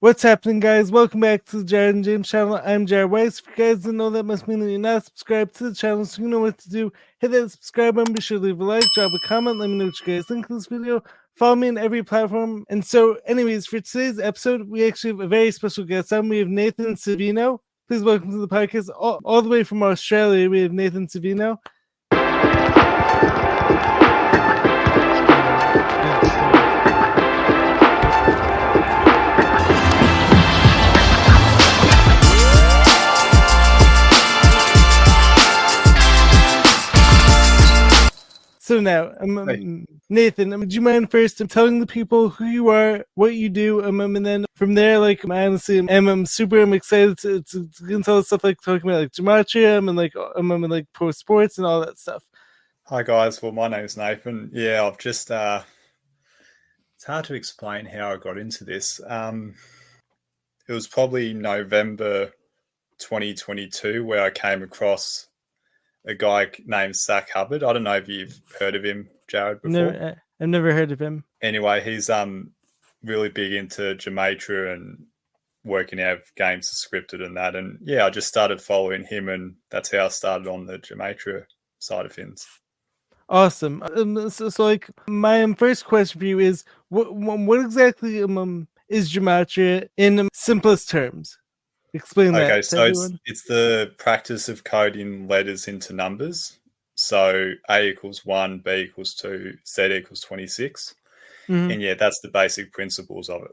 What's happening, guys? Welcome back to the Jared and James channel. I'm Jared Weiss. If you guys didn't know, that must mean that you're not subscribed to the channel, so you know what to do. Hit that subscribe button, be sure to leave a like, drop a comment, let me know what you guys think of this video. Follow me on every platform. And so, anyways, for today's episode, we actually have a very special guest on. We have Nathan Savino. Please welcome to the podcast all, all the way from Australia. We have Nathan Savino. So now, um, um, Nathan, um, do you mind first um, telling the people who you are, what you do, um, um and then from there, like, um, I honestly am, I'm super I'm excited to, to, to get into all the stuff like talking about like gematria and like um, um, and like pro sports and all that stuff. Hi guys, well my name is Nathan. Yeah, I've just uh, it's hard to explain how I got into this. Um, it was probably November 2022 where I came across a guy named Zach Hubbard. I don't know if you've heard of him, Jared, before. Never, I've never heard of him. Anyway, he's um really big into gematria and working out games scripted and that. And yeah, I just started following him, and that's how I started on the gematria side of things. Awesome. Um, so, so, like, my um, first question for you is, what what exactly um, is gematria in simplest terms? Explain that. Okay, so it's, it's the practice of coding letters into numbers. So A equals one, B equals two, Z equals 26. Mm-hmm. And yeah, that's the basic principles of it.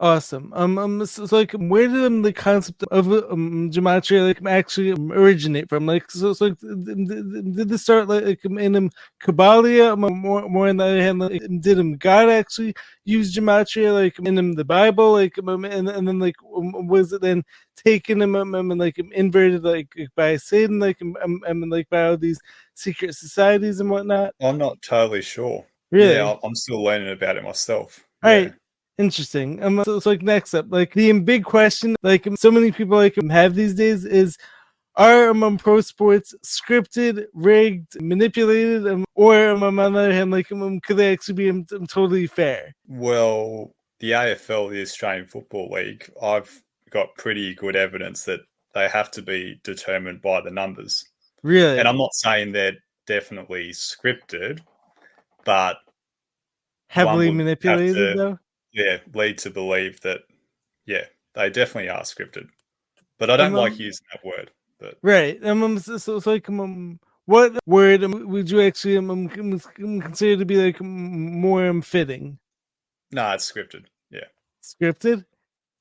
Awesome. Um, um so, so, like, where did um, the concept of um, gematria like actually um, originate from? Like, so, so like, did this start like in um, Kabbalah? Um, more, more on the other hand, like, did um, God actually use gematria like in um, the Bible? Like, um, and, and then like, um, was it then taken um, um, and like inverted like by Satan, like um, um, like by all these secret societies and whatnot? I'm not totally sure. Really? Yeah, I'm still learning about it myself. All yeah. right. Interesting. Um, so, so like next up, like the big question, like so many people like have these days is are among pro sports scripted, rigged, manipulated, um, or um, on the other hand, like um, could they actually be um, totally fair? Well, the AFL, the Australian Football League, I've got pretty good evidence that they have to be determined by the numbers. Really? And I'm not saying they're definitely scripted, but heavily manipulated to, though yeah lead to believe that yeah they definitely are scripted. But i don't um, like using that word but right. Um, so, so, like um, what word um, would you actually um, consider to be like more um, fitting no it's scripted yeah. Scripted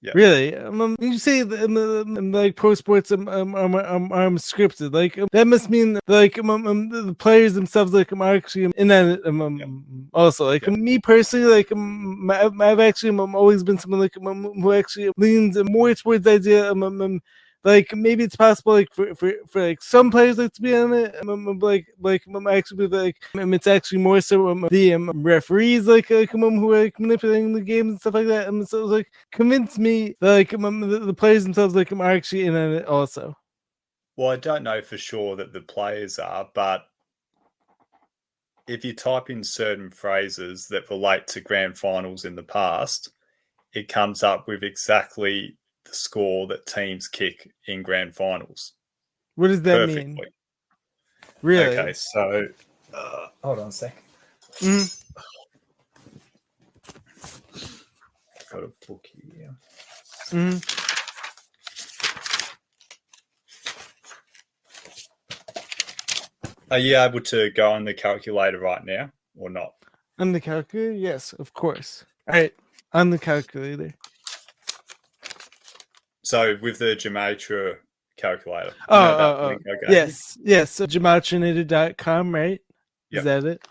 yeah. Really? Um, you say um, um, like pro sports um, um, um, um, are scripted. Like um, that must mean like um, um, the players themselves like are actually in that. Um, um, yeah. Also, like yeah. me personally, like um, I've actually um, always been someone like um, who actually leans more towards the idea. Um, um, like maybe it's possible like for, for, for like some players like to be on it. Um, like like actually like um, it's actually more so um, the um, referees like like um, who are like, manipulating the games and stuff like that. And so like convince me that, like um, the, the, players themselves like are actually in on it also. Well i don't know for sure that the players are but if you type in certain phrases that relate to grand finals in the past it comes up with exactly the score that teams kick in grand finals. What does that perfectly. mean? Really? Okay, so uh, hold on a sec. Mm. Got a book here. Mm. Are you able to go on the calculator right now or not? On the calculator? Yes, of course. All right, on the calculator. So with the Gematria calculator. Oh, oh, oh. Okay. yes, yes. So gematrinator.com, right? Yep. Is that it?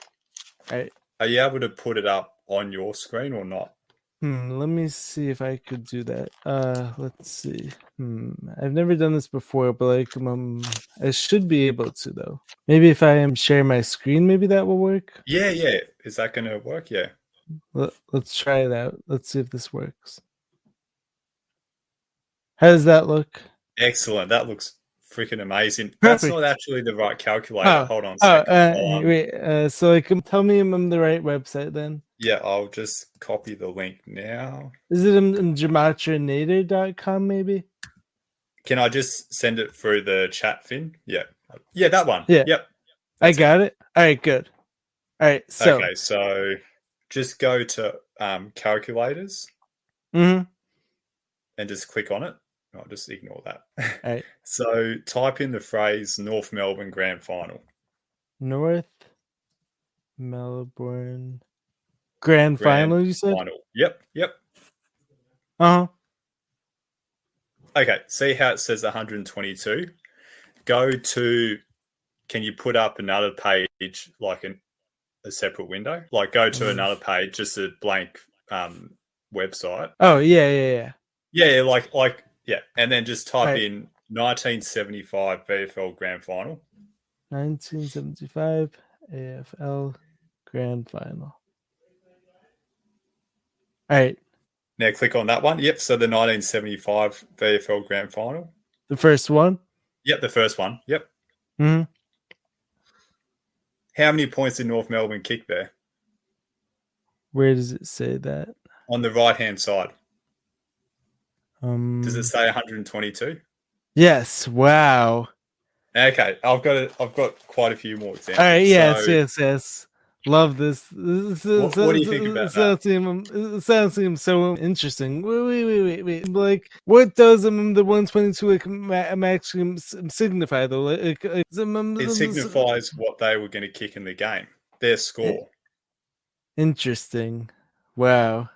Right. Are you able to put it up on your screen or not? Hmm, let me see if I could do that. Uh, let's see. Hmm, I've never done this before, but like, um, I should be able to though. Maybe if I am share my screen, maybe that will work. Yeah, yeah. Is that going to work? Yeah. Let, let's try it out. Let's see if this works. How does that look? Excellent. That looks freaking amazing. That's not actually the right calculator. Oh, Hold on. a Oh, uh, Hold on. wait. Uh, so like, um, tell me I'm on the right website then. Yeah, I'll just copy the link now. Is it in, in maybe? Can I just send it through the chat, Finn? Yeah. Yeah, that one. Yeah. Yep. I That's it. got it. All right, good. All right, so okay, so just go to um, calculators mhm. and just click on it. I'll just ignore that. Right. So type in the phrase North Melbourne Grand Final. North Melbourne Grand, Grand Final. You said? Final. Yep. Yep. Uh huh. Okay. See how it says 122? Go to, can you put up another page like an, a separate window? Like go to Mm. another page, just a blank um, website. Oh yeah, yeah. Yeah, yeah, like like yeah, and then just type in 1975 VFL Grand Final. 1975 AFL Grand Final. All right, Now click on that one. Yep, so the 1975 VFL Grand Final. the first one. Yep, the first one. Yep. hmm How many points did North Melbourne kick there? Where does it say that? On the right hand side. Um, Does it say 122? Yes. Wow. Okay, I've got a, I've got quite a few more examples. All right. Yes. So- yes. Yes. Love this. This- What- what do you think about sounds It sounds so interesting. Wait, wait, wait, wait, wait. Like, what does um, the one twenty two like ma- actually signify though? Like, like, um, It signifies what they were going to kick in the game, their score. Interesting. Wow.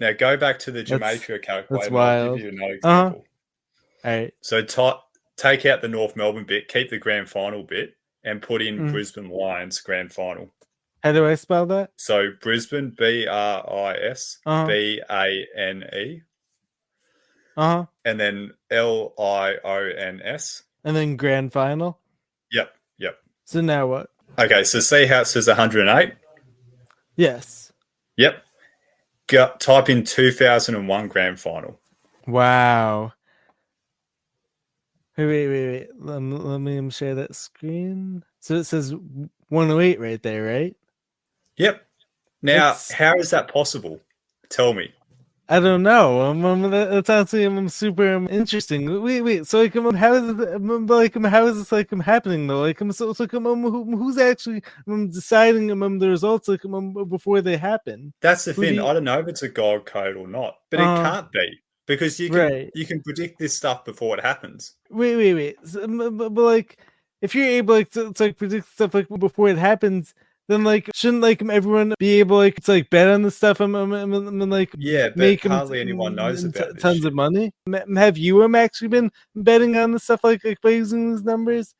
Now go back to the That's- gematria calculator. I'll wild. give you another Uh-huh. All right. So ti- take out the North Melbourne bit, keep the grand final bit, and put in Mm. Brisbane Lions grand final. How do I spell that? So Brisbane, B R I S B A N E. Uh-huh. B A N E, Uh huh. and then L I O N S. And then grand final. Yep, yep. So now what? Okay, so see how it says 108? Yes. Yep. Go, type in 2001 grand final. Wow. Wait, wait, wait, wait. Let me, let me share that screen. So it says 108 right there, right? Yep. Now, It's- how is that possible? Tell me. I don't know. Um, um, that, that's actually um, super um, interesting. Wait, wait. So like, um, how is it, um, like, um, how is this like um, happening though? Like, um, so, so like, um, um, who, who's actually um, deciding um, um, the results like um, um, before they happen? That's the Who thing. you- I don't know if it's a God code or not, but Uh, it can't be because you can right. you can predict this stuff before it happens. Wait, wait, wait. So, um, but, but like, if you're able like to, to like predict stuff like before it happens, then like shouldn't like everyone be able like to like bet on this stuff and, um, um, um, and like Yeah, but make hardly anyone knows about tons shit. of money. Have you um actually been betting on the stuff like like using these numbers?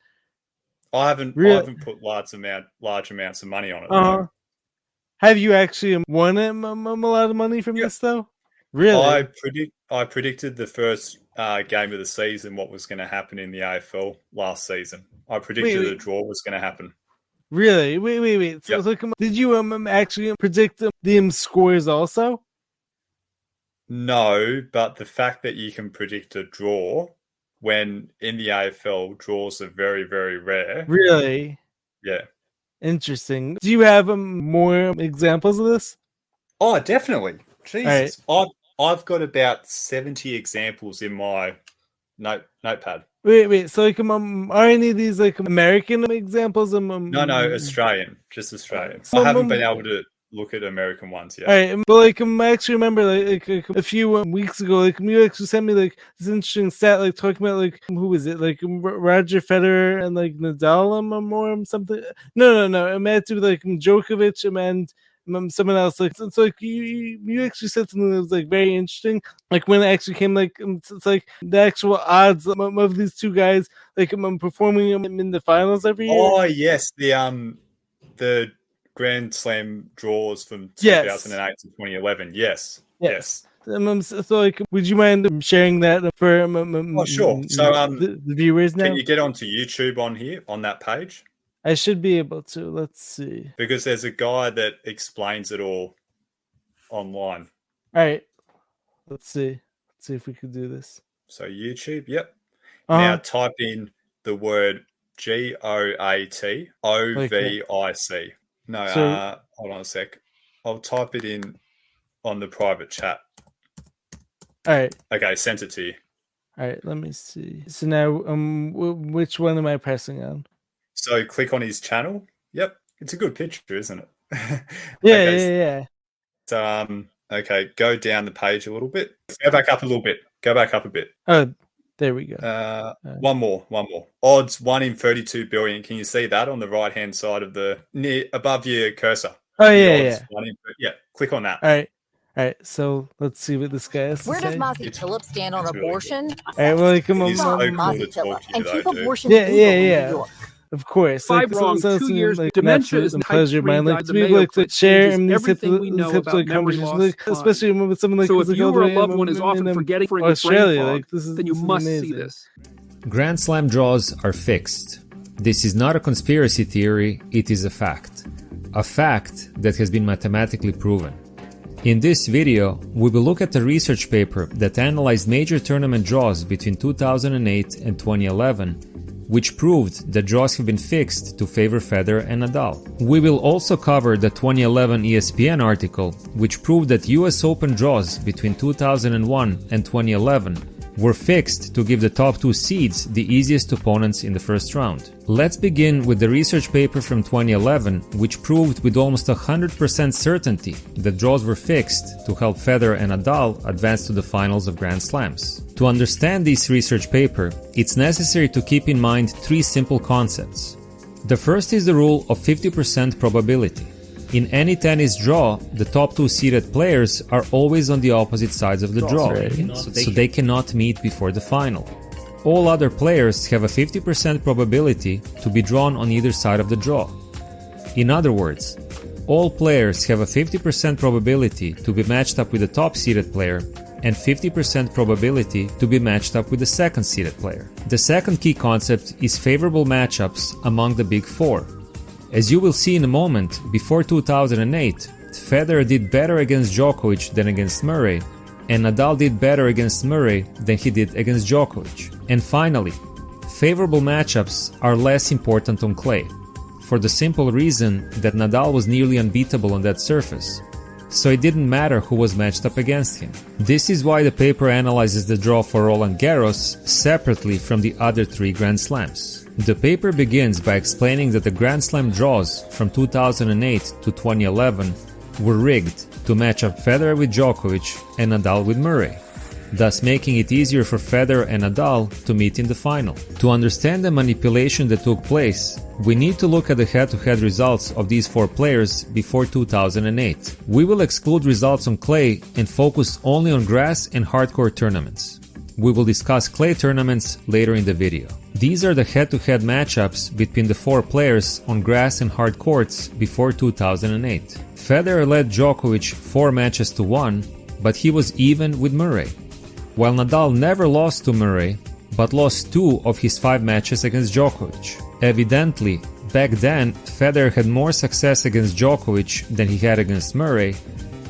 I haven't Really? I haven't put large amount large amounts of money on it. Uh no. Have you actually um, won um, um, a lot of money from Yeah. this though? Really? I predict I predicted the first uh, game of the season what was going to happen in the AFL last season. I predicted wait. a draw was going to happen. Really? Wait, wait, wait. So, Yep. so come- did you um, actually predict um, the scores also? No, but the fact that you can predict a draw when in the AFL draws are very very rare. Really? Yeah. Interesting. Do you have um, more examples of this? Oh, definitely. Jesus. I've I've got about 70 examples in my note notepad. Wait, wait. So, like, um, um, are any of these like American examples? Um, um, No, no, um, Australian, just Australian. So, I haven't um, been able to look at American ones yet. All right, um, but like um, I actually remember like, like, like, a few um, weeks ago, like um, you actually sent me like this interesting stat, like talking about like who was it, like um, R- Roger Federer and like Nadal um, um, or um, something. No, no, no. It had to be like um, Djokovic um, and um, someone else. Like so, it's like you, you actually said something that was like very interesting. Like when it actually came like um, it's, like the actual odds of these two guys like um, um, performing in the finals every year. Oh yes, the um the Grand Slam draws from Yes. 2008 to 2011. Yes. Yes. Um, um, so, so, like, would you mind sharing that for um, Oh, sure. So, um, the, the viewers now? Can you get onto YouTube on here on that page? I should be able to. Let's see. Because there's a guy that explains it all online. All right, let's see. Let's see if we can do this. So YouTube, yep. Uh-huh. Now type in the word G O A T O V I C. No, so, uh, hold on a sec. I'll type it in on the private chat. All right. Okay, sent it to you. All right, let me see. So now, um, which one am I pressing on? So click on his channel. Yep, it's a good picture, isn't it? yeah, okay, yeah, yeah. So, um, okay, go down the page a little bit. Go back up a little bit. Go back up a bit. Oh, there we go. Uh, one more, one more. Odds one in thirty-two billion. Can you see that on the right-hand side of the near above your cursor? Oh yeah, yeah. In, yeah. Click on that. All right. All right, so let's see what this guy has Where does Mazi Pilip stand on abortion? All right, well, come on, so cool to and keep abortion yeah, yeah, yeah. Of course, five like, wrong, so, so, two years. Like, dementia is pleasure, man. Like to be like to share and these types of, these types of conversations, like, especially with someone like so. If you or a loved one is often forgetting Australia, like this is then you must see this. Grand Slam draws are fixed. This is not a conspiracy theory; it is a fact, a fact that has been mathematically proven. In this video, we will look at a research paper that analyzed major tournament draws between 2008 and 2011, which proved that draws have been fixed to favor Federer and Nadal. We will also cover the 2011 ESPN article, which proved that US Open draws between 2001 and 2011 were fixed to give the top two seeds the easiest opponents in the first round. Let's begin with the research paper from 2011, which proved with almost 100% certainty that draws were fixed to help Federer and Nadal advance to the finals of Grand Slams. To understand this research paper, it's necessary to keep in mind three simple concepts. The first is the rule of 50% probability. In any tennis draw, the top two seeded players are always on the opposite sides of the draw, so, they, so they cannot meet before the final. All other players have a 50% probability to be drawn on either side of the draw. In other words, all players have a 50% probability to be matched up with the top seeded player and 50% probability to be matched up with the second seeded player. The second key concept is favorable matchups among the big four. As you will see in a moment, before 2008, Federer did better against Djokovic than against Murray, and Nadal did better against Murray than he did against Djokovic. And finally, favorable matchups are less important on clay, for the simple reason that Nadal was nearly unbeatable on that surface, so it didn't matter who was matched up against him. This is why the paper analyzes the draw for Roland Garros separately from the other three Grand Slams. The paper begins by explaining that the Grand Slam draws from 2008 to 2011 were rigged to match up Federer with Djokovic and Nadal with Murray, thus making it easier for Federer and Nadal to meet in the final. To understand the manipulation that took place, we need to look at the head-to-head results of these four players before 2008. We will exclude results on clay and focus only on grass and hardcourt tournaments. We will discuss clay tournaments later in the video. These are the head-to-head matchups between the four players on grass and hard courts before 2008. Federer led Djokovic 4 matches to 1, but he was even with Murray. While Nadal never lost to Murray, but lost 2 of his 5 matches against Djokovic. Evidently, back then, Federer had more success against Djokovic than he had against Murray,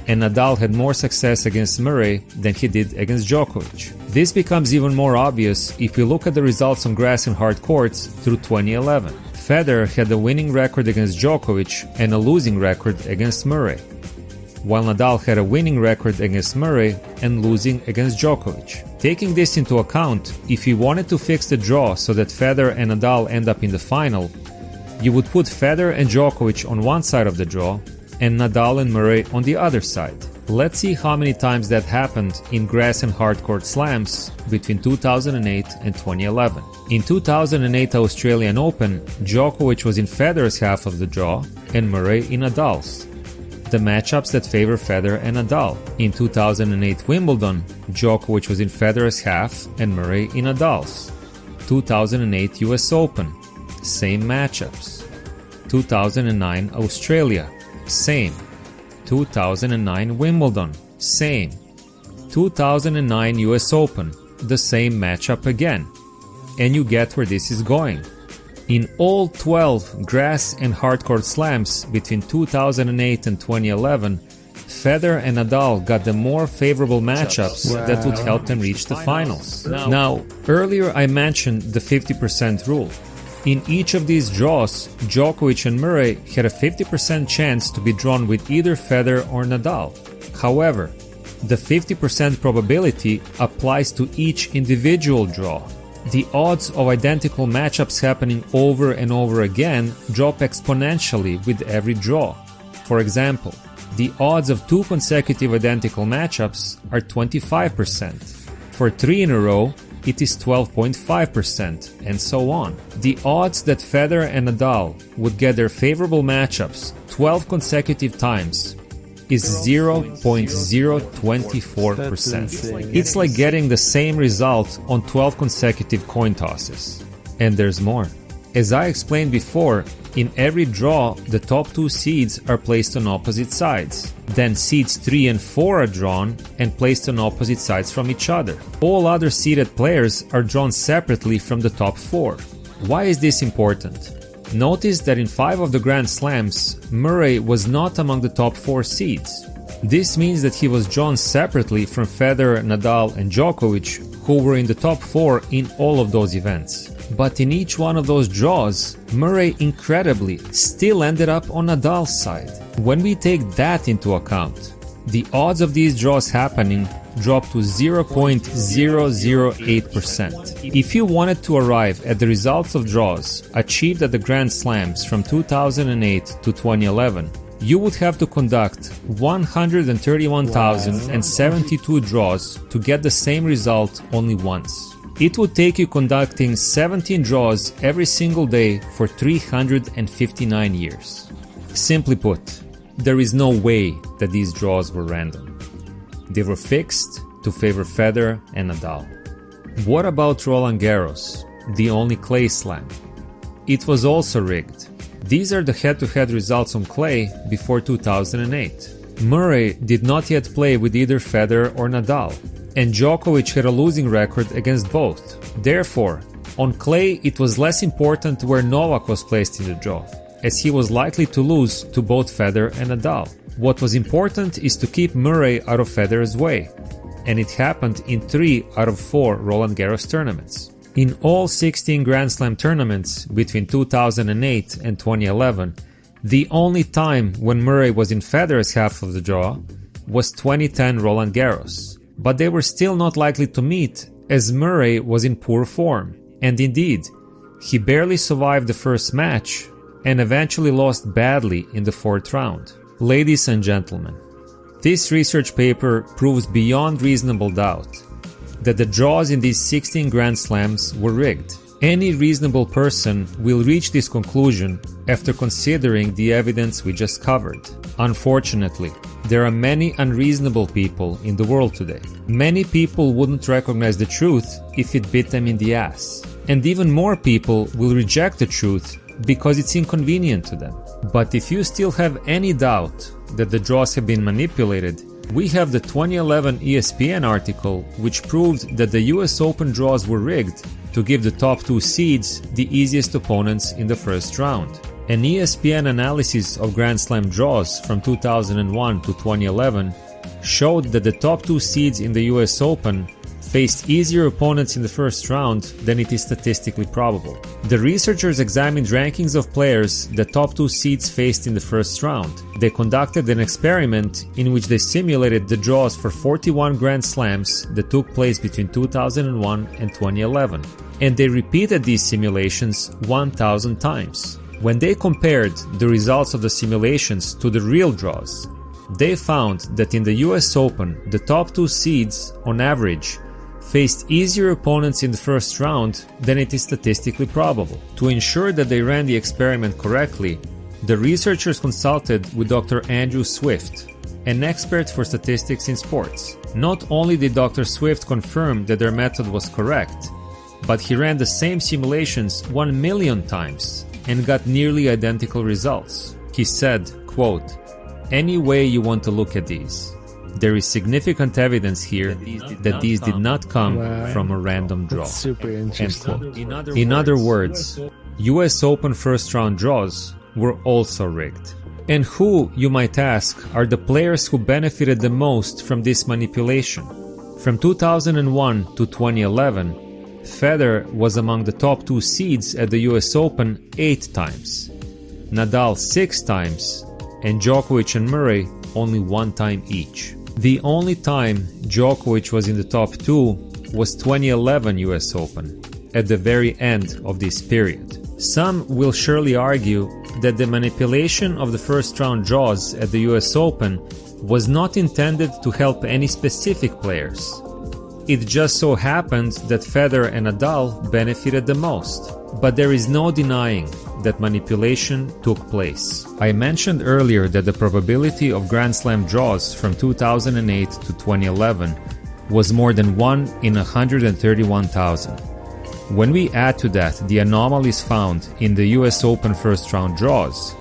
and Nadal had more success against Murray than he did against Djokovic. This becomes even more obvious if we look at the results on grass and hard courts through 2011. Federer had a winning record against Djokovic and a losing record against Murray, while Nadal had a winning record against Murray and losing against Djokovic. Taking this into account, if you wanted to fix the draw so that Federer and Nadal end up in the final, you would put Federer and Djokovic on one side of the draw and Nadal and Murray on the other side. Let's see how many times that happened in grass and hardcourt slams between 2008 and 2011. In 2008 Australian Open, Djokovic was in Federer's half of the draw and Murray in Nadal's. The matchups that favor Federer and Nadal. In 2008 Wimbledon, Djokovic was in Federer's half and Murray in Nadal's. 2008 US Open, same matchups. 2009 Australia, same. 2009 Wimbledon, same. 2009 US Open, the same matchup again. And you get where this is going. In all 12 grass and hardcourt slams between 2008 and 2011, Federer and Nadal got the more favorable matchups wow. that would help them reach the finals. Now, earlier I mentioned the 50% rule. In each of these draws, Djokovic and Murray had a 50% chance to be drawn with either Federer or Nadal. However, the 50% probability applies to each individual draw. The odds of identical matchups happening over and over again drop exponentially with every draw. For example, the odds of two consecutive identical matchups are 25%. For three in a row, it is 12.5%, and so on. The odds that Federer and Nadal would get their favorable matchups 12 consecutive times is 0.024%. It's like getting the same result on 12 consecutive coin tosses. And there's more. As I explained before, in every draw, the top two seeds are placed on opposite sides. Then seeds 3 and 4 are drawn and placed on opposite sides from each other. All other seeded players are drawn separately from the top 4. Why is this important? Notice that in 5 of the Grand Slams, Murray was not among the top 4 seeds. This means that he was drawn separately from Federer, Nadal, and Djokovic, who were in the top 4 in all of those events. But in each one of those draws, Murray incredibly still ended up on Nadal's side. When we take that into account, the odds of these draws happening drop to 0.008%. If you wanted to arrive at the results of draws achieved at the Grand Slams from 2008 to 2011, you would have to conduct 131,072 draws to get the same result only once. It would take you conducting 17 draws every single day for 359 years. Simply put, there is no way that these draws were random. They were fixed to favor Federer and Nadal. What about Roland Garros, the only clay slam? It was also rigged. These are the head to head results on clay before 2008. Murray did not yet play with either Federer or Nadal, and Djokovic had a losing record against both. Therefore, on clay it was less important where Novak was placed in the draw, as he was likely to lose to both Federer and Nadal. What was important is to keep Murray out of Federer's way, and it happened in 3 out of 4 Roland Garros tournaments. In all 16 Grand Slam tournaments between 2008 and 2011, the only time when Murray was in Federer's half of the draw was 2010 Roland Garros but they were still not likely to meet as Murray was in poor form. And indeed, he barely survived the first match and eventually lost badly in the fourth round. Ladies and gentlemen, this research paper proves beyond reasonable doubt that the draws in these 16 Grand Slams were rigged. Any reasonable person will reach this conclusion after considering the evidence we just covered. Unfortunately, there are many unreasonable people in the world today. Many people wouldn't recognize the truth if it bit them in the ass. And even more people will reject the truth because it's inconvenient to them. But if you still have any doubt that the draws have been manipulated, we have the 2011 ESPN article which proved that the US Open draws were rigged to give the top two seeds the easiest opponents in the first round. An ESPN analysis of Grand Slam draws from 2001 to 2011 showed that the top two seeds in the US Open faced easier opponents in the first round than it is statistically probable. The researchers examined rankings of players the top two seeds faced in the first round. They conducted an experiment in which they simulated the draws for 41 Grand Slams that took place between 2001 and 2011. And they repeated these simulations 1,000 times. When they compared the results of the simulations to the real draws, they found that in the US Open, the top two seeds, on average, faced easier opponents in the first round than it is statistically probable. To ensure that they ran the experiment correctly, the researchers consulted with Dr. Andrew Swift, an expert for statistics in sports. Not only did Dr. Swift confirm that their method was correct, but he ran the same simulations 1 million times and got nearly identical results. He said, quote, Any way you want to look at these, there is significant evidence here that these did not come wow. from a random draw. That's super interesting. In other, In other words, US Open first round draws were also rigged. And who, you might ask, are the players who benefited the most from this manipulation? From 2001 to 2011, Federer was among the top two seeds at the US Open eight times, Nadal six times, and Djokovic and Murray only one time each. The only time Djokovic was in the top two was 2011 US Open, at the very end of this period. Some will surely argue that the manipulation of the first round draws at the US Open was not intended to help any specific players. It just so happened that Federer and Nadal benefited the most. But there is no denying that manipulation took place. I mentioned earlier that the probability of Grand Slam draws from 2008 to 2011 was more than 1 in 131,000. When we add to that the anomalies found in the US Open first round draws,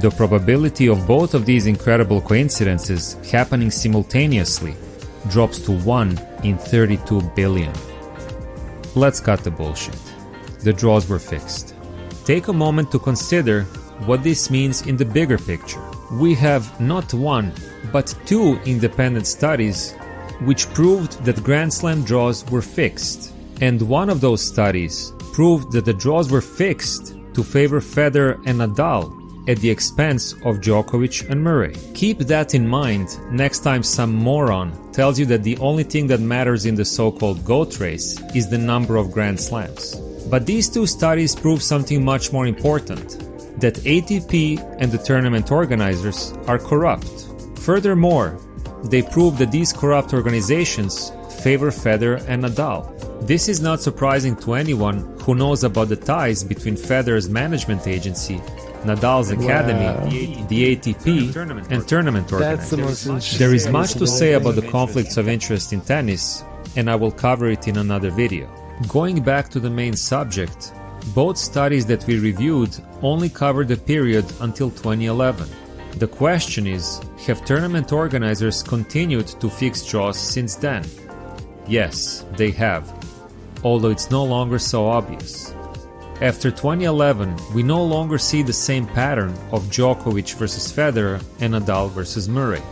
the probability of both of these incredible coincidences happening simultaneously drops to 1 in 32 billion. Let's cut the bullshit. The draws were fixed. Take a moment to consider what this means in the bigger picture. We have not one, but two independent studies which proved that Grand Slam draws were fixed and one of those studies proved that the draws were fixed to favor Federer and Nadal at the expense of Djokovic and Murray. Keep that in mind next time some moron tells you that the only thing that matters in the so called GOAT race is the number of Grand Slams. But these two studies prove something much more important that ATP and the tournament organizers are corrupt. Furthermore, they prove that these corrupt organizations favor Federer and Nadal. This is not surprising to anyone who knows about the ties between Federer's management agency, Nadal's academy, wow. the ATP, and tournament, and tournament organizers. There is much to say about the conflicts of interest in tennis, and I will cover it in another video. Going back to the main subject, both studies that we reviewed only covered the period until 2011. The question is have tournament organizers continued to fix draws since then? Yes, they have although it's no longer so obvious. After 2011, we no longer see the same pattern of Djokovic versus Federer and Nadal versus Murray,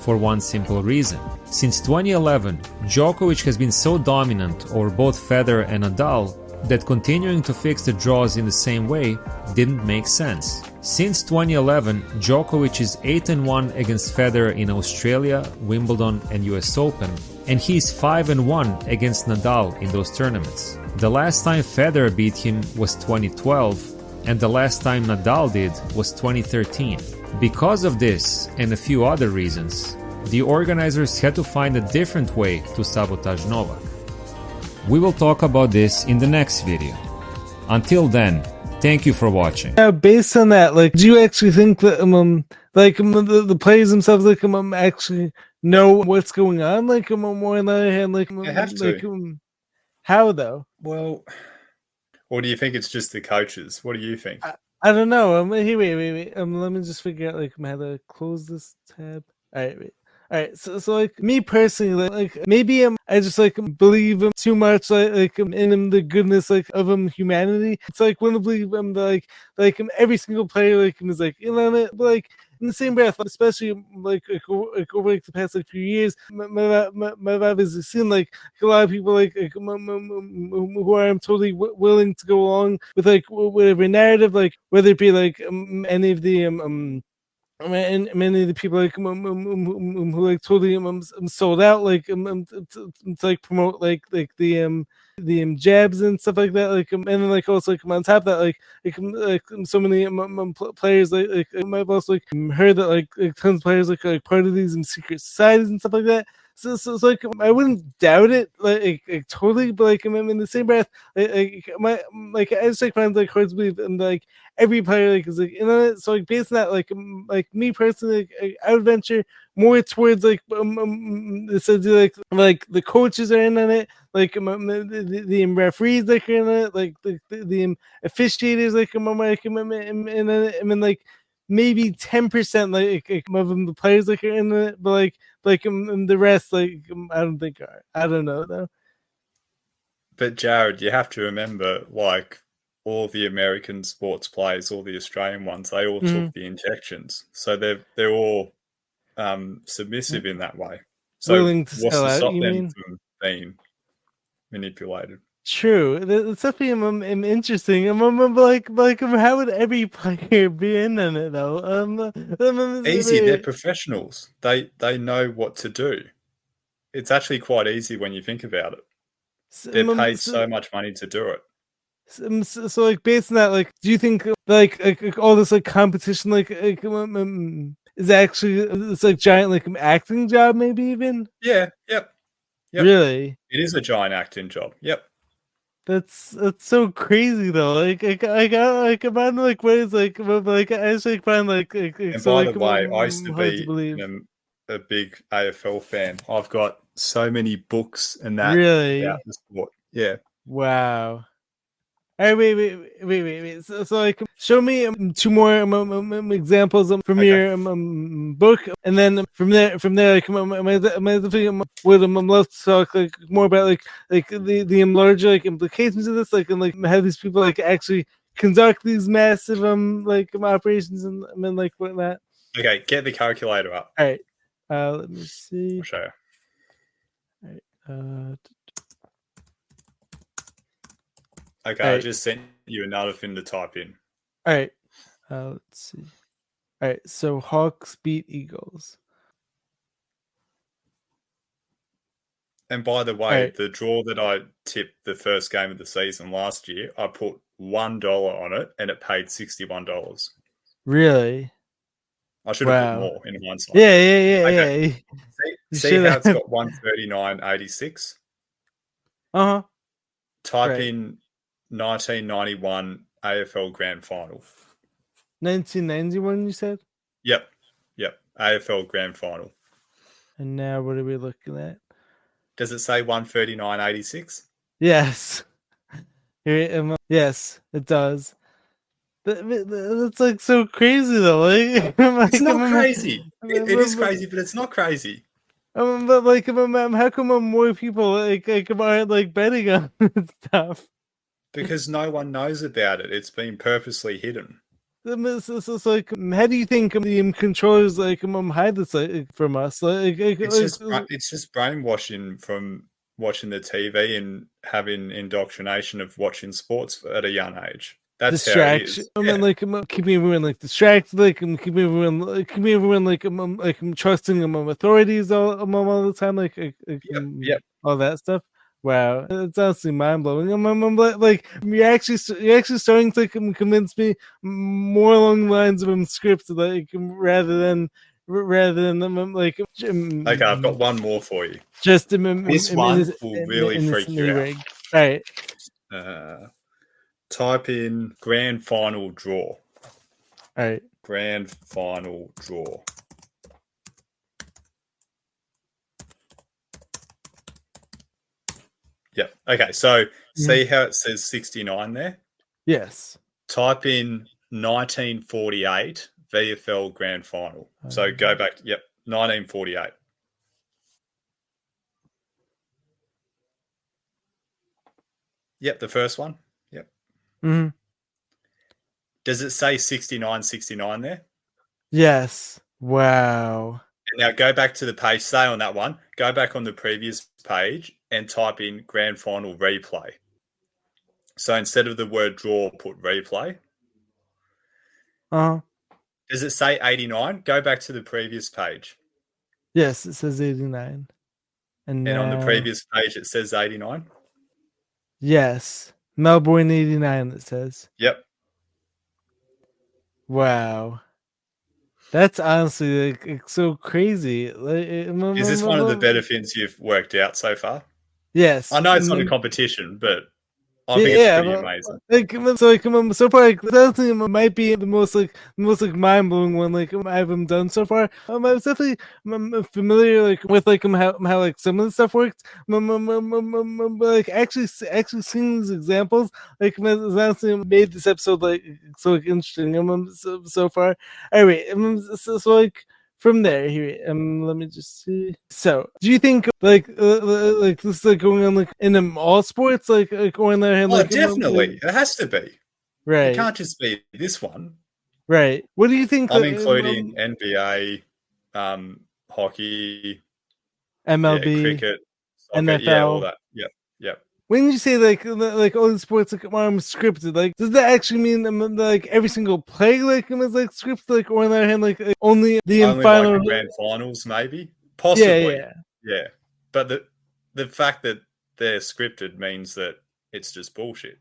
for one simple reason. Since 2011, Djokovic has been so dominant over both Federer and Nadal that continuing to fix the draws in the same way didn't make sense. Since 2011, Djokovic is 8 1 against Federer in Australia, Wimbledon, and US Open, and he's 5 and 1 against Nadal in those tournaments. The last time Federer beat him was 2012, and the last time Nadal did was 2013. Because of this and a few other reasons, the organizers had to find a different way to sabotage Novak. We will talk about this in the next video. Until then, thank you for watching. Yeah, based on that, like, do you actually think that um, like um, the, the players themselves, like, um, actually know what's going on. Like um, more on the other hand, like, um, like um, how though? Well, or do you think it's just the coaches? What do you think? I, I don't know. Um, hey, wait, wait, wait. Um, let me just figure out like how to close this tab. All right, wait. All right, so so like me personally, like, like maybe um, I just like believe him too much, like like um, in him the goodness like of him humanity. It's like when I believe him, like like um, every single player like is like you know but like in the same breath, especially like, like, over like the past like few years, my vibe is seen like a lot of people like, who are totally w- willing to go along with like whatever narrative, like whether it be like um, any of the um, um and many of the people like um, um, um, who like totally um, sold out like um, to, to, to, like promote like like the um the um, jabs and stuff like that. Like, um, and then like also like on top of that, like like, um, like so many um, players like like I've also like heard that like, like tons of players like like part of these um, secret societies and stuff like that. So, so, so like I wouldn't doubt it, like, like, totally, but like I'm in the same breath, like, like my like I just like find like hard to believe, and like every player like is like you know so like based on that like like me personally like, I would venture more towards like um, um so like like the coaches are in on it like um, the, the, the referees like are in it like the the, the officiators like um, like um, and, and, and, and like maybe 10% like, like of the players like are in it but like like um, the rest like um, i don't think are i don't know though but jared you have to remember like all the American sports players, all the Australian ones, they all Mhm. took the injections, so they're they're all um, submissive in that way. So Willing to what's sell to out, stop you them mean? from being manipulated? True. That- That's definitely um, um, interesting. Um, um, like, like, um, how would every player be in on it though? Um, um, Easy, they're professionals. They they know what to do. It's actually quite easy when you think about it. They're paid so much money to do it. So, so, like based on that, like, do you think like like, all this like competition like, like um, is actually it's like giant like acting job maybe even Yeah, yep. Yep. really? It is a giant acting job. Yep. That's that's so crazy though. Like like I got like I'm on like ways like like I actually find like, like And so, by like, the way, I used to be believe. a, a big AFL fan. I've got so many books and that really about the sport. Yeah. wow. All right, wait, wait, wait, wait, wait. So, so like, show me um, two more um, um, um, um, examples from Okay. your um, um, book, and then from there, from there, like, um, I think um, would um, love to talk like more about like like the the larger like implications of this, like and like how these people like actually conduct these massive um like um, operations and mean like whatnot. Okay, get the calculator up. All right, uh, let me see. I'll show you. Uh, Okay, I just sent you another thing to type in. all right, uh, let's see. All right, so Hawks beat Eagles. And by the way, Alright. the draw that I tipped the first game of the season last year, I put one dollar on it and it paid sixty one dollars. Really? I should have Wow. put more in hindsight. Yeah, yeah, yeah, Okay. yeah. See, see how it's got one thirty nine eighty six? Uh huh. Type Right. in nineteen ninety one AFL Grand Final. 1991, you said? Yep. Yep. AFL Grand Final. And now what are we looking at? Does it say one thirty nine eighty six? Yes. Here it am. Yes, it does. That- that- That's like so crazy though. Like, It's not I'm- crazy. It- it is I'm- crazy, but it's not crazy. I'm- but like, I'm- I'm- how come more people like like aren't like betting on stuff? Because no one knows about it. It's been purposely hidden. Um, It's, it's, it's like, um, how do you think um, the um, controllers like um, hide this like, from us? Like, like, It's like- just it's just brainwashing from watching the TV and having indoctrination of watching sports at a young age. That's distraction. is. I Yeah. mean, like um, keeping everyone like distracted, like um, keeping everyone, like, keeping everyone like um, um, like um, trusting um, um, authorities all, um, all the time, like, like, like, Yep, um, yep. all that stuff. Wow, it's honestly mind blowing. Like, you're actually you're actually starting to convince me more along the lines of scripted, like rather than rather than um, um, like um, Okay, I've got one more for you. just um, um, This um, one innocent- will in- really freak you innocently out. All right, Uh, type in grand final draw. all right. Grand final draw. Yep. Okay, so see how it says 69 there? Yes. Type in 1948 VFL Grand Final. So go back. Yep, 1948. Yep, the first one. Yep. Mm-hmm. Does it say 69 69 there? Yes. Wow. Now go back to the page, say on that one, go back on the previous page and type in grand final replay. So instead of the word draw, put replay. Uh huh. Does it say 89? Go back to the previous page. Yes, it says 89. And, And on the previous page, it says 89. Yes. Melbourne 89, it says. Yep. Wow. That's honestly like, it's so crazy. Like, Is this one of the better things you've worked out so far? Yes. I know it's not a Mm, competition, but I think yeah, it's pretty amazing. Like um, so, like um, so far, like that thing might be the most like most like mind blowing one like um, I've um, done so far. Um, I was definitely um, um, familiar like with like um, how how like some of the stuff worked. Um, um, um, um, um, um, but like actually actually seeing these examples like um, honestly made this episode like so like, interesting. Um, um, so, so far. Anyway, um, so, so like from there here um let me just see so do you think like uh, uh, like this is like going on like in um, all sports like like going there and Oh, like um, um, definitely. It has to be. Right. It can't just be this one. Right. What do you think? I'm uh, including NBA, um, hockey, um, yeah, MLB. cricket, soccer, yeah, all that. Yep. When you say like like all the sports like um scripted, like does that actually mean um, like every single play like is like scripted, like or on the other hand like only the Only final? like grand finals, maybe, possibly. yeah, Yeah, yeah, But the the fact that they're scripted means that it's just bullshit.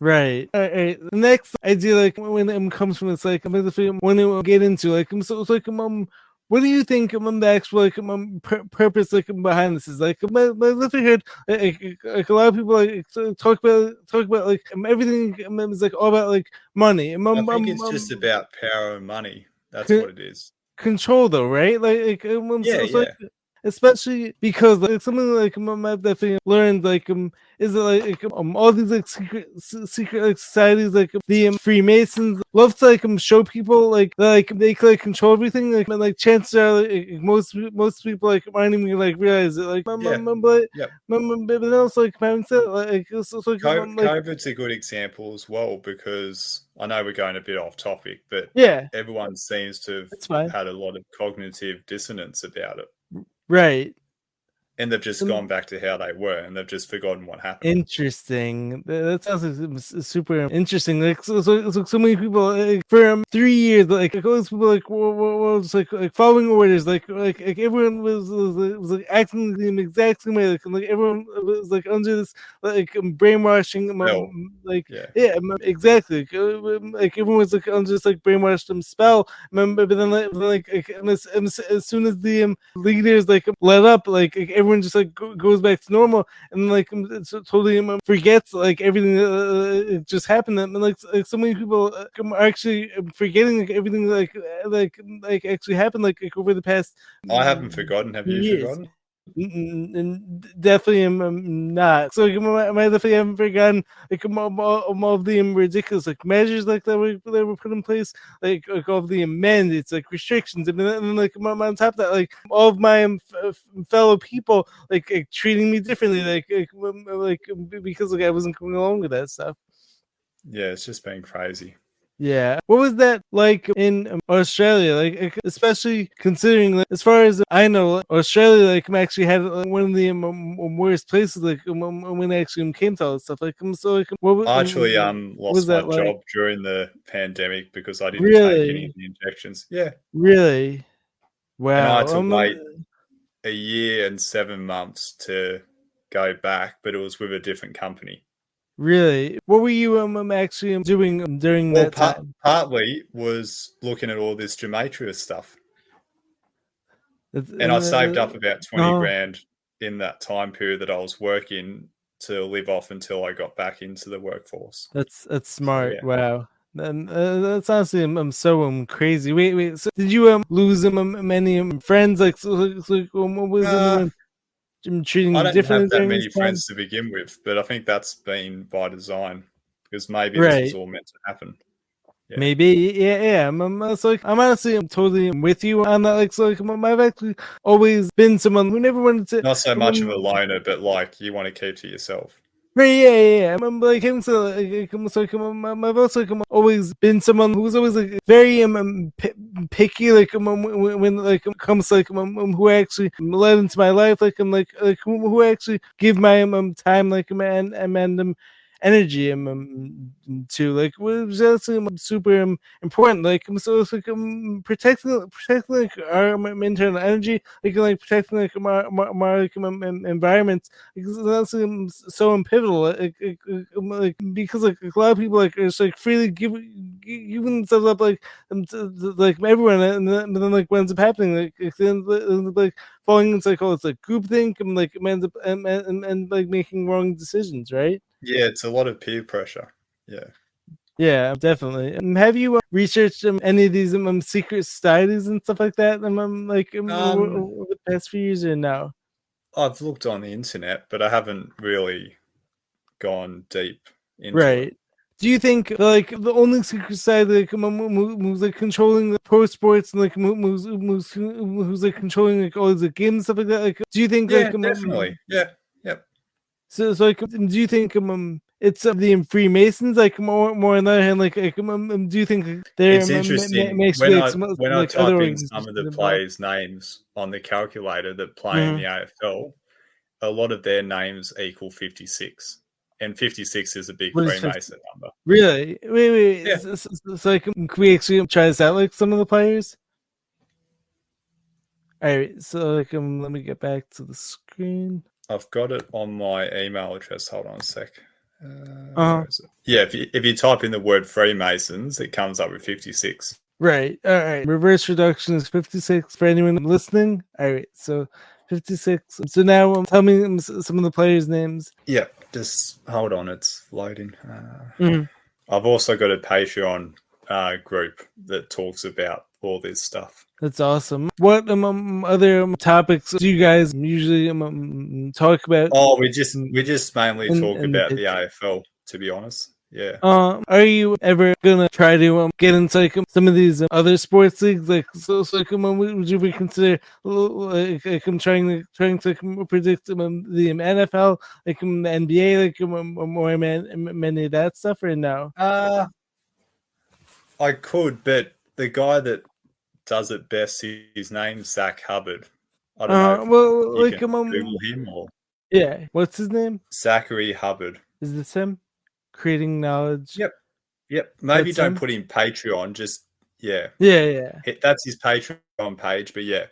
right. All right. The next idea, like when it comes from this, like I'm gonna figure when it will get into, like so it's like um. What do you think um, the actual like um, pur- purpose like behind this is? Like, um, heard like, like, like, a lot of people like talk about talk about like um, everything um, is like all about like money. Um, I think it's just about power and money. That's Could- what it is. control though, right? Like, like um, um, so Yeah, especially because like something like um, I've definitely learned like um is that like um all these like secret s- secret like societies like the um, Freemasons love to like um show people like that, like they can like control everything like but, like chances are like, most most people like aren't even like realize it like um, Yeah. um, but um, um, but also like having said like it's, it's like, Co- um, like COVID's a good example as well because I know we're going a bit off topic, but yeah everyone seems to have had a lot of cognitive dissonance about it. Right And they've just gone back to how they were and they've just forgotten what happened. Interesting. That sounds like super interesting. Like so, so, so, so many people like, for um, three years, like all those people like were, were, just, like like following orders. Like like, like everyone was was, like- was like acting the exact same way. Like, and, like everyone was like under this like um, brainwashing. Um, Spell. like Yeah. yeah, exactly. Like, uh, like everyone was like under this like brainwashed um, spell. Remember, but then like, then, like, like, and as, and as, as soon as the um, leaders like let up, like, like everyone just like go, goes back to normal, and like um, totally um, forgets like everything that uh, just happened. And like, like so many people uh, um, are actually forgetting like everything like uh, like like actually happened like, like over the past. I haven't forgotten. Have you Years. forgotten? Definitely am not. So like, I definitely haven't forgotten like all of the ridiculous like measures like that were that were put in place, like like all of the amendments, like restrictions, and then, and then like on top of that, like all of my f- fellow people like, like treating me differently, like like, like because like I wasn't coming along with that stuff. Yeah, it's just been crazy. Yeah. What was that like in um, Australia? Like, especially considering, like, as far as I know, Australia like actually had like, one of the um, um, worst places like um, um, when it actually came to all this stuff. Like, um, so like, what was I actually um lost my like? job during the pandemic because I didn't Really? take any of the injections. Yeah. really? Wow. And I had to um, wait a year and seven months to go back, but it was with a different company. Really? What were you um, um actually um, doing um, during Well, that par- time? partly was looking at all this gematria stuff, and I saved up about twenty oh. grand in that time period that I was working to live off until I got back into the workforce. That's that's smart. yeah. Wow. And uh, that's honestly I'm, I'm so um crazy. Wait, wait. So did you um lose um, many um, friends? Like, so, like, so, um, what was Uh, treating I don't differently have that many this friends to begin with, but I think that's been by design because maybe this Right. was all meant to happen. Yeah. Maybe, yeah, yeah. I'm, I'm, like, I'm honestly, I'm totally with you on that. Like, so, like, I'm- I've actually always been someone who never wanted to. Not so much of a loner, but like you want to keep to yourself. Right, yeah, yeah, yeah. I'm like, I'm so, like, I'm so, like, I'm, I've also like, I'm always been someone who's always like very um, um pi- picky, like um, um, when, when like comes to, like um, um, who actually led into my life, like I'm like like who, who actually give my um, time, like um, and, and um, energy um to like was super important. Like so it's like um protecting protecting like our internal energy, like like protecting like our, our, our like, environment because that's um, so pivotal like, like, um, like because like a lot of people like are just like freely giving giving themselves up like um, to, like everyone and then, and then like what ends up happening like like, like falling into like oh it's like group think and like ends up and, and, and like making wrong decisions right Yeah, it's a lot of peer pressure. Yeah. yeah definitely um, have you uh, researched um, any of these um, secret societies and stuff like that um, um like um, Um, over, over the past few years or no I've looked on the internet, but I haven't really gone deep into right it. do you think like the only secret society like mo- mo- mo- who's like controlling the pro sports and like mo- moves moves who's like controlling like all the games stuff like that like do you think Yeah, like definitely. Yeah. So, so like do you think um, um it's of the Freemasons, like more more on the other hand, like, like um, do you think they're it's interesting ma- ma- when, I, when like I type in some of the players' names on the calculator that play mm-hmm. in the AFL, a lot of their names equal fifty six. And 56 is a big Freemason number. Really? Wait, wait. Yeah. So, so, so, like, can we actually try this out, like some of the players? All right. So, like, um, let me get back to the screen. I've got it on my email address. Hold on a sec. Uh, uh-huh. Yeah, if you, if you type in the word Freemasons, it comes up with 56. Right. All right. Reverse reduction is 56 for anyone listening. All right. So 56. So now um, tell me some of the players' names. Yeah. Just hold on. It's loading. Uh, mm-hmm. I've also got a Patreon uh, group that talks about all this stuff. That's awesome. What um, um other um, topics do you guys usually um, um talk about? Oh, we just we just mainly and, talk and about the AFL. To be honest, yeah. Um, are you ever gonna try to um, get into like some of these uh, other sports leagues? Like, so, so like, um, would you consider like, like I'm trying to trying to predict um, the NFL, like um, the NBA, like um, more man, many of that stuff, or no? Uh, I could, but the guy that does it best. His name's Zach Hubbard. I don't uh, know. Well, like um, Google him or yeah. What's his name? Zachary Hubbard. Is this him? Creating knowledge. Yep. Yep. Maybe That's don't him? put in Patreon. Just yeah. Yeah, yeah. That's his Patreon page. But yeah,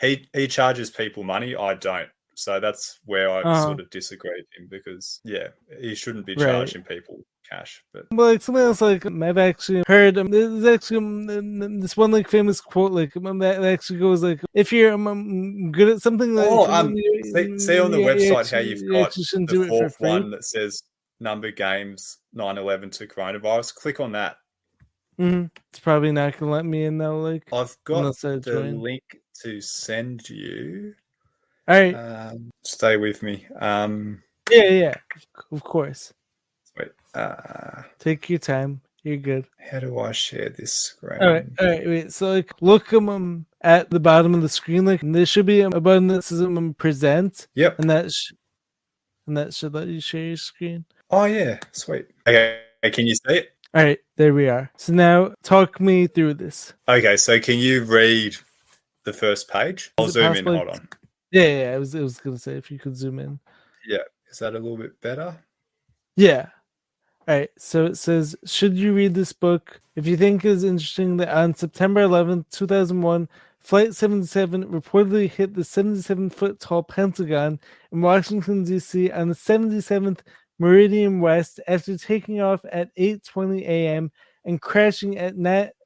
he he charges people money. I don't. So that's where I uh-huh. sort of disagree with him because yeah, he shouldn't be charging right. people cash. But well, like something else, like I've actually heard. Um, there's actually um, this one like famous quote, like um, that actually goes like, "If you're um, um good at something, like, oh, um, see, see, on the yeah, website actually, how you've got the fourth one that says number games 9/11 to coronavirus. Click on that. Mm-hmm. It's probably not gonna let me in though. Like I've got the join. link to send you. All right. Um, stay with me. Um, yeah, yeah, of course. Wait. Uh, Take your time. You're good. How do I share this screen? All right, all right, wait. So like, look um, at the bottom of the screen. Like, there should be a button that says um, present. Yep. And that sh- and that should let you share your screen. Oh yeah, sweet. Okay, can you see it? All right, there we are. So now talk me through this. Okay, so can you read the first page? I'll zoom in. Hold on. Yeah, yeah. I was, I was gonna say if you could zoom in. Yeah, is that a little bit better? Yeah. All right, so it says, should you read this book if you think it's interesting that on September 11th, 2001, Flight 77 reportedly hit the 77 foot tall Pentagon in Washington, D.C. on the 77th Meridian West after taking off at 8:20 a.m. and crashing at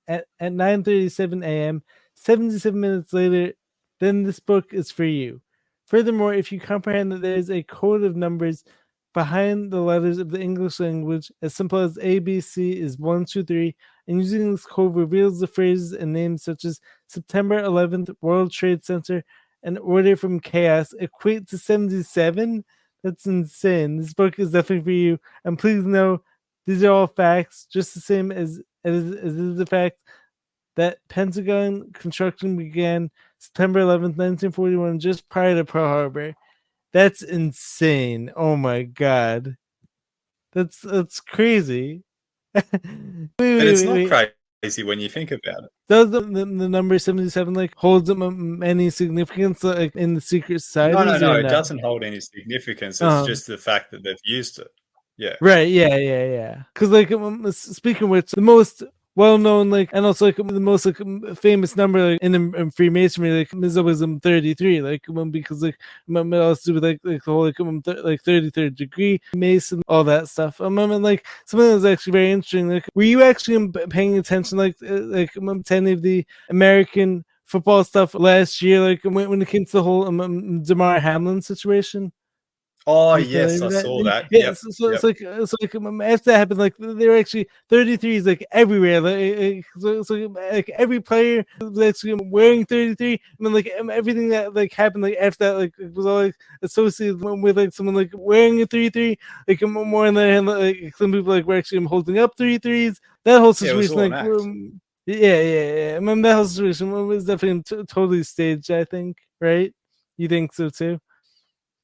at, at 9:37 a.m. 77 minutes later, then this book is for you. Furthermore, if you comprehend that there is a code of numbers behind the letters of the English language, as simple as ABC is 123, and using this code reveals the phrases and names such as September 11th, World Trade Center, and Order from Chaos equate to 77. That's insane. This book is definitely for you. And please know these are all facts, just the same as as, as is the fact that Pentagon construction began September 11th, 1941, just prior to Pearl Harbor. That's insane. Oh my god. That's that's crazy. wait, wait, it's wait, not crazy when you think about it. Does the, the, the number 77 like holds any significance like in the secret society? No, no, no, it doesn't hold any significance. It's uh-huh. just the fact that they've used it. Yeah. Right. Yeah. Yeah. Yeah. Because like um, speaking of which, the most well known, like, and also like the most like famous number like, in, in Freemasonry, like is um, 33, like um, because like um, it also do with like, like the whole like um, th- like 33rd degree Mason, all that stuff. Um, and like something that was actually very interesting. Like, were you actually um, paying attention, like, uh, like um, to any of the American football stuff last year, like when, when it came to the whole um, um Damar Hamlin situation? Oh yes, I that. saw that. Yeah, yep. so, so yep. it's like it's like um, after that happened, like they're actually 33 is like everywhere. Like so, so like every player was actually wearing 33, and then like um, everything that like happened like after that like was all like associated with like someone like wearing a 33. Like more on the hand, like some people like were actually holding up 33s. That whole situation, yeah, like um, yeah, yeah, yeah. I mean, that whole situation was definitely t- totally staged. I think, right? You think so too?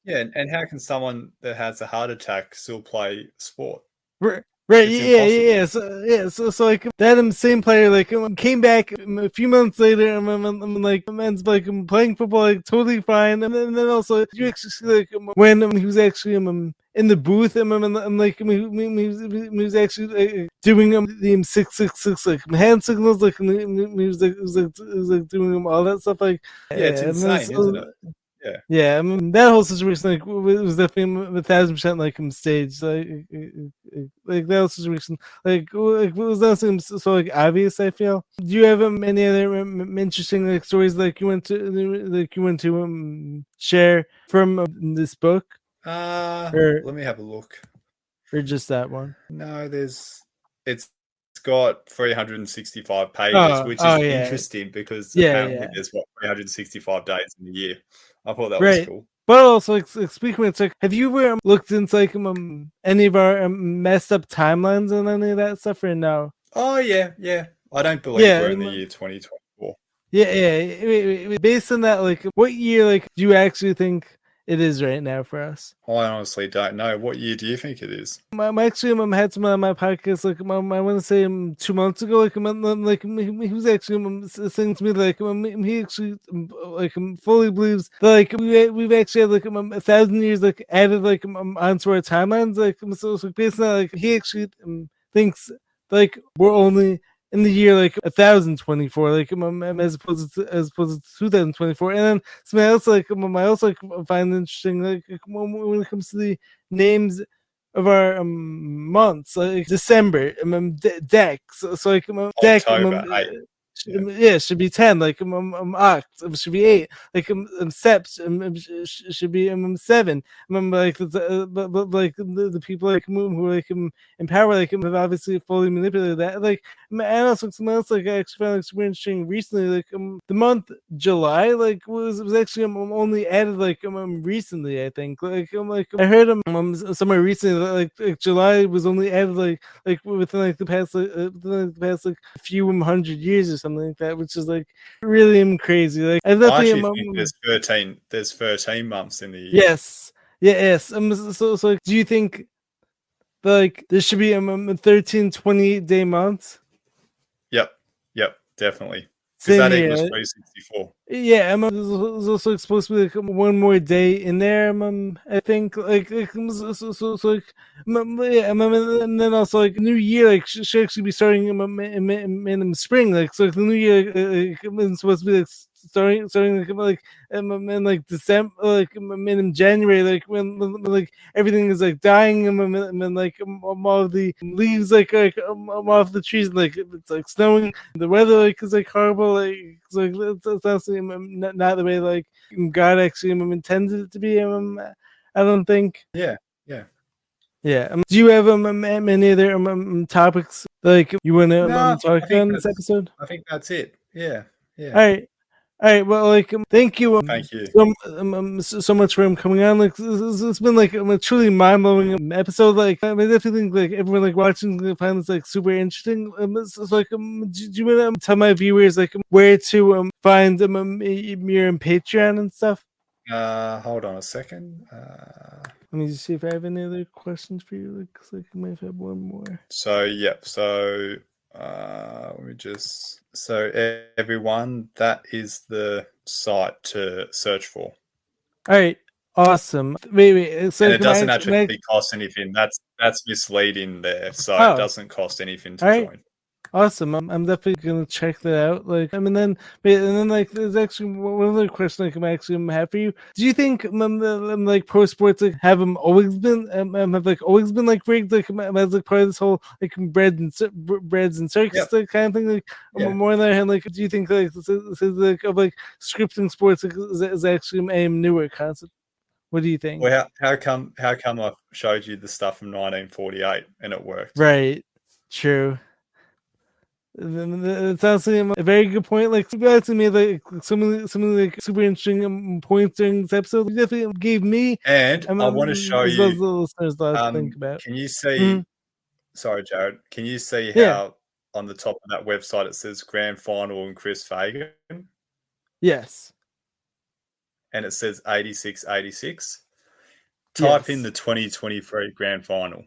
Yeah, and, and how can someone that has a heart attack still play sport? Right. Right, yeah, yeah, yeah, so, yeah. So, so like that um, same player like um, came back um, a few months later, and I'm, like man's like I'm playing football like totally fine, and then, and then also you actually see like when um, he was actually um, in the booth, and I'm, I'm like he, he, was, he was actually like, doing um, the six six six like hand signals, like he was like he was like, he was like doing all that stuff, like yeah, it's insane, so, isn't it? Yeah, yeah. I mean, that whole situation like was definitely a thousand percent like him staged. Like, like that whole situation, like, like was that so like obvious? I feel. Do you have um, any other um, interesting like stories like you went to like you went to um, share from um, this book? Uh, or, let me have a look. Or just that one? No, there's it's got 365 pages, oh, which is oh, yeah. interesting because yeah, apparently yeah. there's what 365 days in the year. I thought that right. was cool. But also, like, speaking of, like, have you ever um, looked into like um, any of our um, messed up timelines and any of that stuff, or no? Oh yeah, yeah. I don't believe yeah, we're in the year 2024. Yeah, yeah. Based on that, like, what year, like, do you actually think it is right now for us. I honestly don't know. What year do you think it is? I'm actually um, had some on my podcast like um, I want to say um, two months ago. Like um, like he was actually um, saying to me like um, he actually like fully believes that like we we've actually had like a thousand years like added like onto our timelines. Like so, so based on that, like he actually um, thinks like we're only in the year like 1024 like as opposed to as opposed to 2024 and then something else like i also like, find interesting like when it comes to the names of our um, months like december um, de- deck so, so like um, deck um, yeah. yeah, should be ten. Like um, um, um Oct um, should be eight. Like um, um Sept um, um should be um, um seven. Um, like the, uh, but, but like the, the people like who like um, in power like um, have obviously fully manipulated that. Like and also something else like I actually found like super interesting recently. Like um the month July like was was actually um, only added like um, um recently I think. Like um like I heard um, um somewhere recently like, like July was only added like like within like the past like, uh, within, like, the past like few hundred years or something something like that, which is like really crazy. Like I, I actually um, think there's thirteen. There's thirteen months in the year. Yes. Yeah, yes. Um, so, so, like, do you think like there should be um, a 13, 20 day months? Yep. Yep. Definitely. Because that equals 364. Yeah, um, there's also supposed to be like one more day in there. Um, I think like, like so, so, so, like yeah, and then also like New Year like should actually be starting in, in, in, in spring. Like so, like, the New Year uh, is supposed to be like starting starting like, like in, in like December, like in January, like when, when like everything is like dying, and, and, and like all of the leaves like like off the trees, like it's like snowing. The weather like is like horrible. Like it's like it's, it's actually not, not the way like God actually intended it to be. Um, I don't think. Yeah. Yeah. Yeah. Um, do you have um, um any other um, um topics like you want to no, um, talk on this episode? I think that's it. Yeah. Yeah. All right. All right. Well, like, um, thank you. Um, thank you so, um, um, so, much for him coming on. Like, it's, it's been like a truly mind blowing episode. Like, I mean, definitely think like everyone like watching to find this like super interesting. Um, so, so like, do, do, you want to tell my viewers like where to um find um, um your Patreon and stuff? Uh, hold on a second. Uh. Let me just see if I have any other questions for you. Like, like I might have one more. So, yep. So, uh, let me just so everyone that is the site to search for. All right, awesome. Wait, wait. So and it doesn't I, actually I... cost anything. That's that's misleading there. So oh. it doesn't cost anything to join. Awesome. I'm, I'm definitely gonna check that out. Like, I mean, then, and then, like, there's actually one other question like, I'm actually have for you. Do you think, um, um, like, pro sports like have them always been, um, um, have like always been like rigged, like, as like part of this whole like bread and breads and circus yep. like, kind of thing? Like, yeah. more on the other hand, like, do you think like this is, like of like scripting sports like, is, is actually a newer concept? What do you think? Well, how, how come how come I showed you the stuff from 1948 and it worked? Right. True. It's honestly a very good point. Like you guys made like some of the, some of the like, super interesting um, points during this episode. You definitely gave me and um, I want to show you. The listeners um, think about. Can you see? Mm-hmm. Sorry, Jared. Can you see how yeah. on the top of that website it says Grand Final and Chris Fagan? Yes. And it says 86 86. Type Yes. in the 2023 grand final,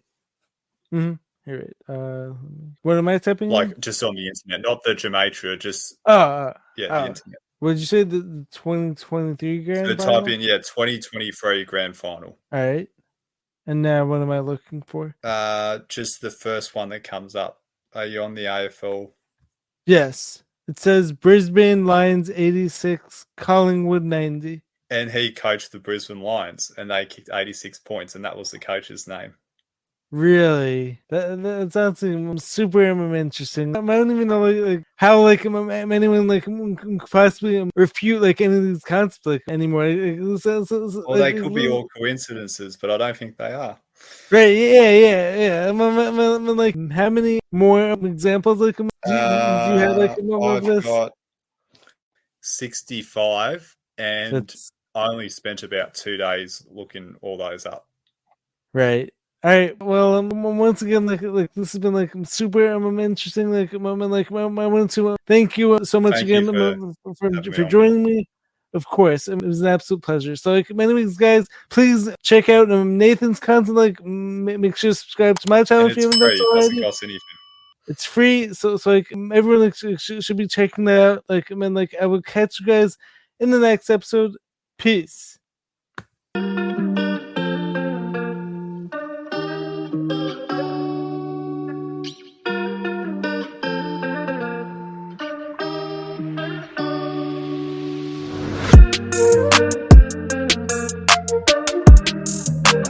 Mm-hmm. You're right. Uh, what am I typing? in? like just on the internet, not the gematria, just uh, yeah, Oh. the internet. did you say? The, the 2023 grand So final? type in yeah, 2023 grand final. All right. And now what am I looking for? Uh, just the first one that comes up. Are you on the AFL? Yes. It says Brisbane Lions 86, Collingwood 90. And he coached the Brisbane Lions, and they kicked 86 points, and that was the coach's name. Really? That, that sounds super interesting. I don't even know like, like how like anyone like possibly um, refute like any of these concepts like anymore. Like, so- so- so- Well, they like, could be all coincidences, but I don't think they are. Right, yeah, yeah, yeah. I'm, I'm, I'm, like, how many more um, examples like do, you- do you have like um, Uh, of I've this? got 65, and That's I only spent about two days looking all those up. right. All right. Well, um, um, once again, like, like this has been like super um, interesting. Like, um, um, like, um, I want to uh, thank you uh, so much Thank again for um, for for, me for on. joining me. Of course, um, it was an absolute pleasure. So, like, anyways, guys, please check out um, Nathan's content. Like, make sure to subscribe to my channel And if you haven't done free, so it already. cost anything. It's free, so so like um, everyone like, should, should should be checking that out. Like, I mean, like I will catch you guys in the next episode. Peace.